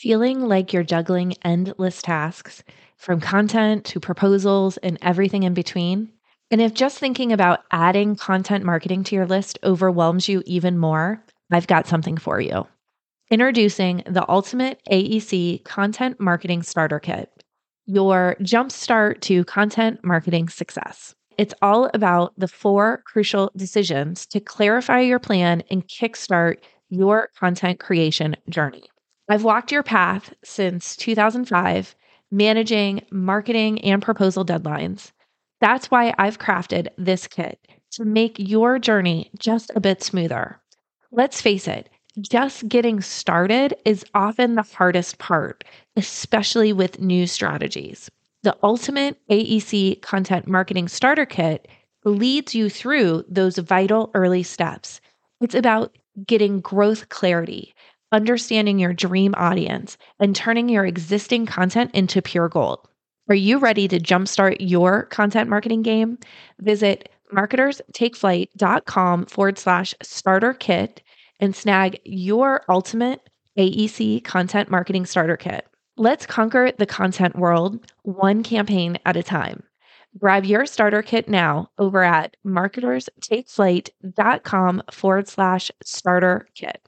Feeling like you're juggling endless tasks from content to proposals and everything in between? And if just thinking about adding content marketing to your list overwhelms you even more, I've got something for you. Introducing the Ultimate AEC Content Marketing Starter Kit, your jumpstart to content marketing success. It's all about the four crucial decisions to clarify your plan and kickstart your content creation journey. I've walked your path since 2005, managing marketing and proposal deadlines. That's why I've crafted this kit to make your journey just a bit smoother. Let's face it, just getting started is often the hardest part, especially with new strategies. The Ultimate AEC Content Marketing Starter Kit leads you through those vital early steps. It's about getting growth clarity, understanding your dream audience, and turning your existing content into pure gold. Are you ready to jumpstart your content marketing game? Visit marketerstakeflight.com forward slash starter kit and snag your ultimate AEC content marketing starter kit. Let's conquer the content world one campaign at a time. Grab your starter kit now over at marketerstakeflight.com forward slash starter kit.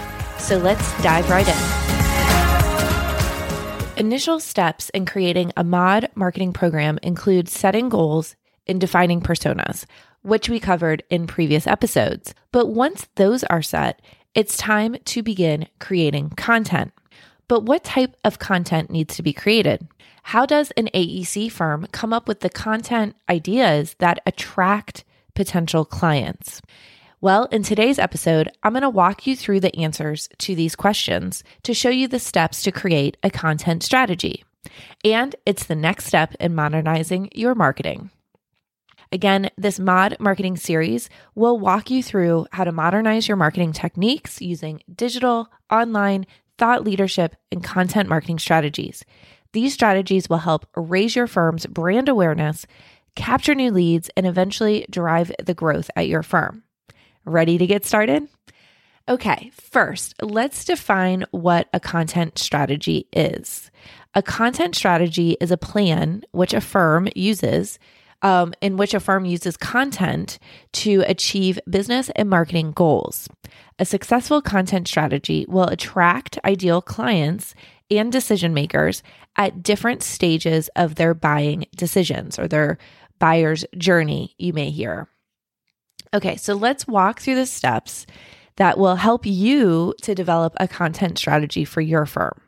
So let's dive right in. Initial steps in creating a mod marketing program include setting goals and defining personas, which we covered in previous episodes. But once those are set, it's time to begin creating content. But what type of content needs to be created? How does an AEC firm come up with the content ideas that attract potential clients? Well, in today's episode, I'm going to walk you through the answers to these questions to show you the steps to create a content strategy. And it's the next step in modernizing your marketing. Again, this mod marketing series will walk you through how to modernize your marketing techniques using digital, online, thought leadership, and content marketing strategies. These strategies will help raise your firm's brand awareness, capture new leads, and eventually drive the growth at your firm. Ready to get started? Okay, first, let's define what a content strategy is. A content strategy is a plan which a firm uses, um, in which a firm uses content to achieve business and marketing goals. A successful content strategy will attract ideal clients and decision makers at different stages of their buying decisions or their buyer's journey, you may hear. Okay, so let's walk through the steps that will help you to develop a content strategy for your firm.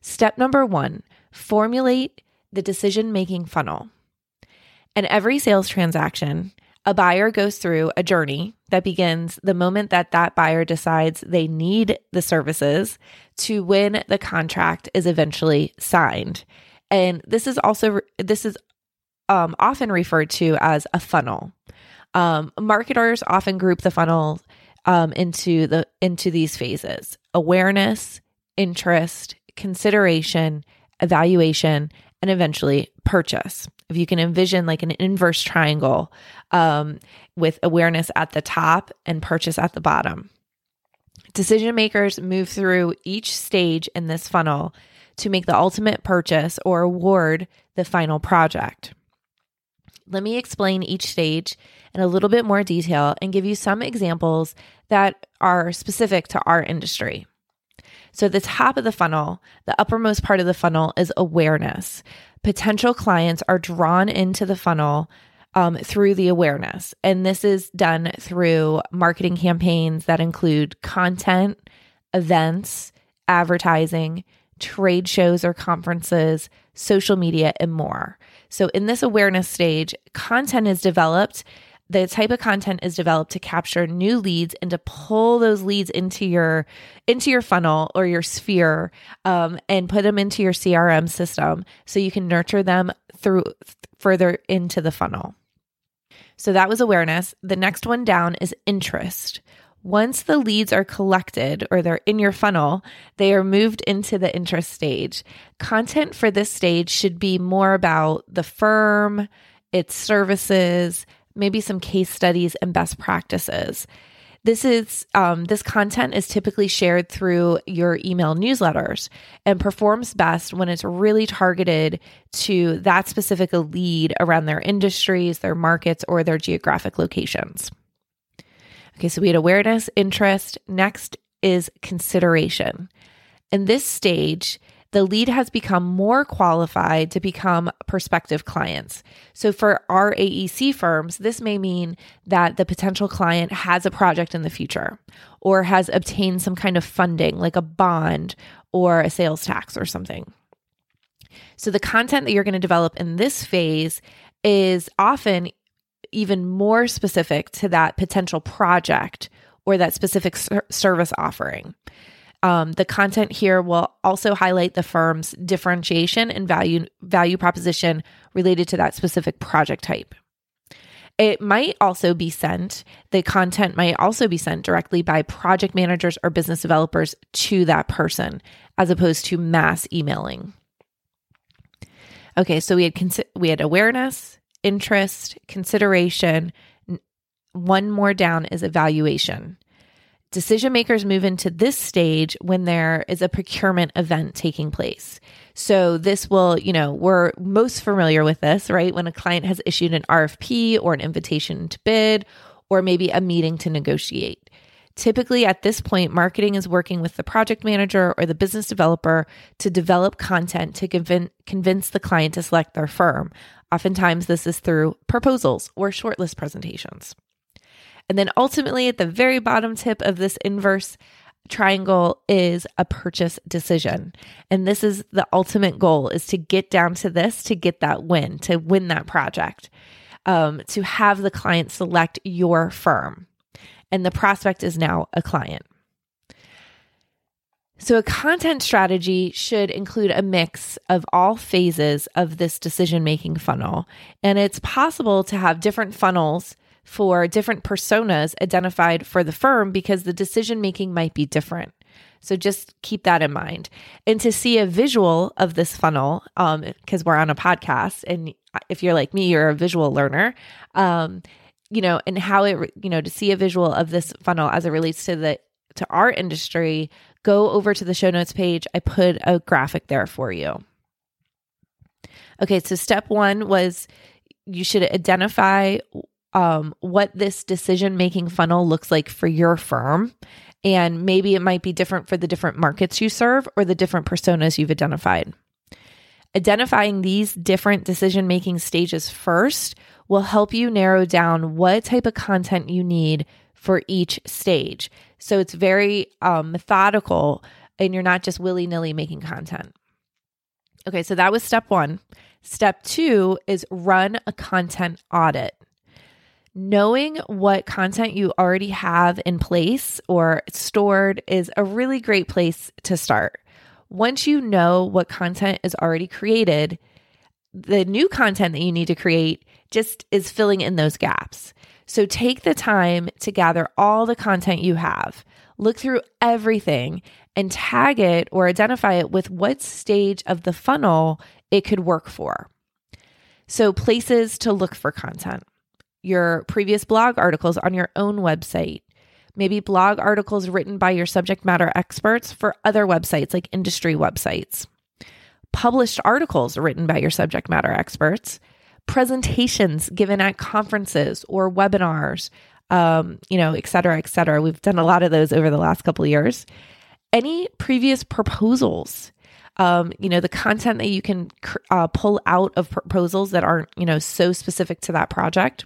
Step number one formulate the decision making funnel. In every sales transaction, a buyer goes through a journey that begins the moment that that buyer decides they need the services to when the contract is eventually signed. And this is also this is um, often referred to as a funnel. Um, marketers often group the funnel um, into the into these phases: awareness, interest, consideration, evaluation, and eventually purchase. If you can envision like an inverse triangle um, with awareness at the top and purchase at the bottom. Decision makers move through each stage in this funnel to make the ultimate purchase or award the final project. Let me explain each stage in a little bit more detail and give you some examples that are specific to our industry. So, the top of the funnel, the uppermost part of the funnel is awareness. Potential clients are drawn into the funnel um, through the awareness. And this is done through marketing campaigns that include content, events, advertising, trade shows or conferences, social media, and more. So, in this awareness stage, content is developed. The type of content is developed to capture new leads and to pull those leads into your into your funnel or your sphere um, and put them into your crm system so you can nurture them through further into the funnel. So that was awareness. The next one down is interest once the leads are collected or they're in your funnel, they are moved into the interest stage. Content for this stage should be more about the firm, its services, maybe some case studies and best practices. This is um, this content is typically shared through your email newsletters and performs best when it's really targeted to that specific lead around their industries, their markets, or their geographic locations. Okay, so we had awareness, interest. Next is consideration. In this stage, the lead has become more qualified to become prospective clients. So for our AEC firms, this may mean that the potential client has a project in the future or has obtained some kind of funding, like a bond or a sales tax or something. So the content that you're going to develop in this phase is often even more specific to that potential project or that specific ser- service offering. Um, the content here will also highlight the firm's differentiation and value value proposition related to that specific project type. It might also be sent, the content might also be sent directly by project managers or business developers to that person as opposed to mass emailing. Okay, so we had cons- we had awareness, interest, consideration. One more down is evaluation. Decision makers move into this stage when there is a procurement event taking place. So, this will, you know, we're most familiar with this, right? When a client has issued an RFP or an invitation to bid, or maybe a meeting to negotiate. Typically, at this point, marketing is working with the project manager or the business developer to develop content to convin- convince the client to select their firm. Oftentimes, this is through proposals or shortlist presentations. And then ultimately, at the very bottom tip of this inverse triangle is a purchase decision. And this is the ultimate goal is to get down to this, to get that win, to win that project, um, to have the client select your firm. And the prospect is now a client. So, a content strategy should include a mix of all phases of this decision making funnel. And it's possible to have different funnels for different personas identified for the firm because the decision making might be different. So, just keep that in mind. And to see a visual of this funnel, because um, we're on a podcast, and if you're like me, you're a visual learner. Um, you know, and how it, you know, to see a visual of this funnel as it relates to the to our industry, go over to the show notes page. I put a graphic there for you. Okay, so step one was you should identify um, what this decision making funnel looks like for your firm. And maybe it might be different for the different markets you serve or the different personas you've identified. Identifying these different decision making stages first will help you narrow down what type of content you need for each stage. So it's very um, methodical and you're not just willy nilly making content. Okay, so that was step one. Step two is run a content audit. Knowing what content you already have in place or stored is a really great place to start. Once you know what content is already created, the new content that you need to create just is filling in those gaps. So take the time to gather all the content you have, look through everything, and tag it or identify it with what stage of the funnel it could work for. So, places to look for content your previous blog articles on your own website, maybe blog articles written by your subject matter experts for other websites like industry websites, published articles written by your subject matter experts presentations given at conferences or webinars, um, you know, et cetera, et cetera. We've done a lot of those over the last couple of years. Any previous proposals, um, you know, the content that you can uh, pull out of proposals that aren't, you know, so specific to that project.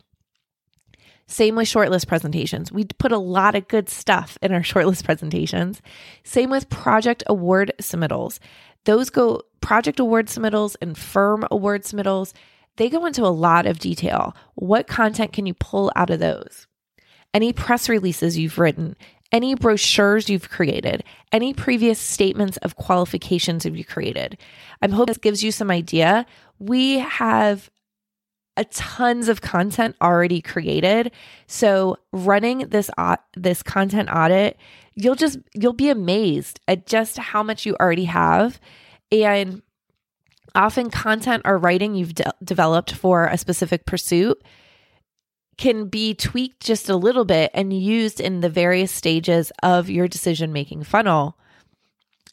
Same with shortlist presentations. We put a lot of good stuff in our shortlist presentations. Same with project award submittals. Those go project award submittals and firm award submittals they go into a lot of detail. What content can you pull out of those? Any press releases you've written, any brochures you've created, any previous statements of qualifications have you created. I'm hoping this gives you some idea. We have a tons of content already created. So running this this content audit, you'll just you'll be amazed at just how much you already have and often content or writing you've de- developed for a specific pursuit can be tweaked just a little bit and used in the various stages of your decision making funnel.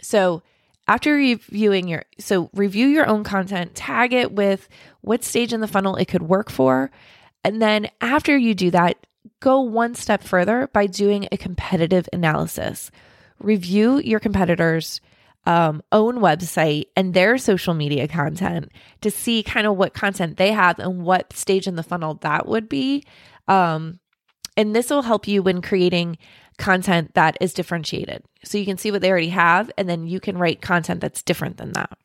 So, after reviewing your so review your own content, tag it with what stage in the funnel it could work for, and then after you do that, go one step further by doing a competitive analysis. Review your competitors' um, own website and their social media content to see kind of what content they have and what stage in the funnel that would be. Um, and this will help you when creating content that is differentiated. So you can see what they already have, and then you can write content that's different than that.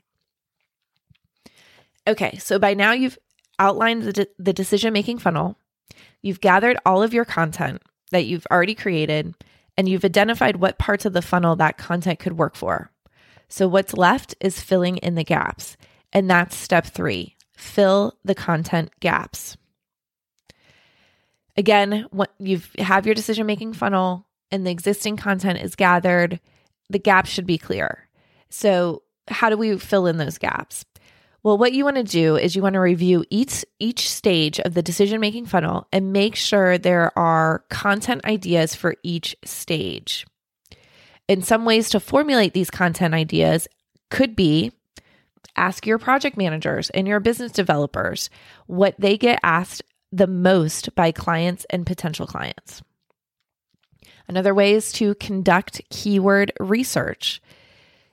Okay, so by now you've outlined the, de- the decision making funnel, you've gathered all of your content that you've already created, and you've identified what parts of the funnel that content could work for. So what's left is filling in the gaps. And that's step three fill the content gaps. Again, what you have your decision making funnel and the existing content is gathered, the gaps should be clear. So, how do we fill in those gaps? Well, what you want to do is you want to review each each stage of the decision making funnel and make sure there are content ideas for each stage. In some ways to formulate these content ideas could be ask your project managers and your business developers what they get asked the most by clients and potential clients. Another way is to conduct keyword research.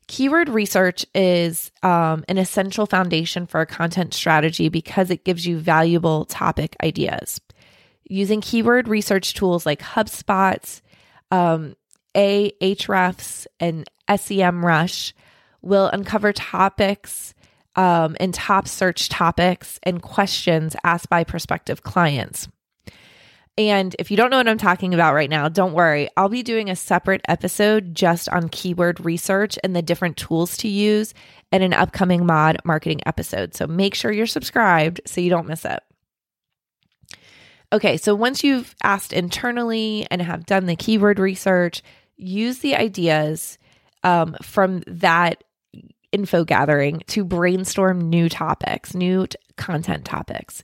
Keyword research is um, an essential foundation for a content strategy because it gives you valuable topic ideas. Using keyword research tools like HubSpot, um, Ahrefs and SEMrush will uncover topics um, and top search topics and questions asked by prospective clients. And if you don't know what I'm talking about right now, don't worry. I'll be doing a separate episode just on keyword research and the different tools to use in an upcoming mod marketing episode. So make sure you're subscribed so you don't miss it. Okay, so once you've asked internally and have done the keyword research, use the ideas um, from that info gathering to brainstorm new topics, new t- content topics.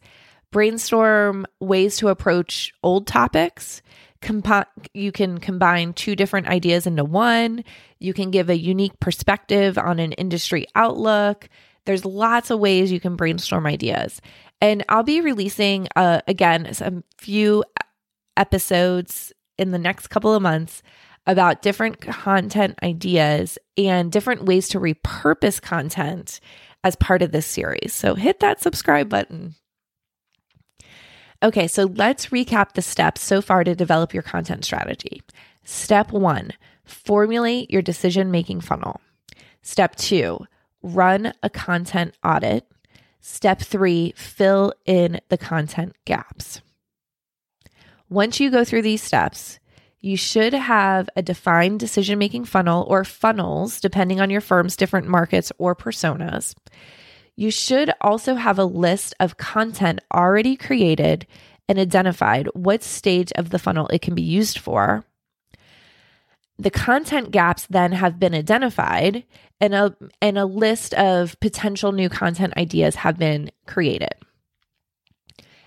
Brainstorm ways to approach old topics. You can combine two different ideas into one. You can give a unique perspective on an industry outlook. There's lots of ways you can brainstorm ideas. And I'll be releasing, uh, again, a few episodes in the next couple of months about different content ideas and different ways to repurpose content as part of this series. So hit that subscribe button. Okay, so let's recap the steps so far to develop your content strategy. Step one, formulate your decision making funnel. Step two, run a content audit. Step three, fill in the content gaps. Once you go through these steps, you should have a defined decision making funnel or funnels, depending on your firm's different markets or personas. You should also have a list of content already created and identified what stage of the funnel it can be used for. The content gaps then have been identified and a, and a list of potential new content ideas have been created.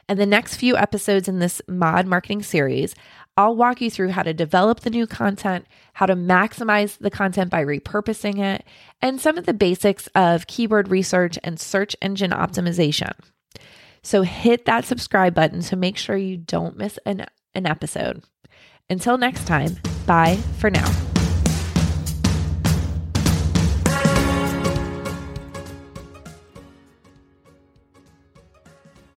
And the next few episodes in this mod marketing series, I'll walk you through how to develop the new content, how to maximize the content by repurposing it, and some of the basics of keyword research and search engine optimization. So hit that subscribe button to make sure you don't miss an, an episode. Until next time, bye for now.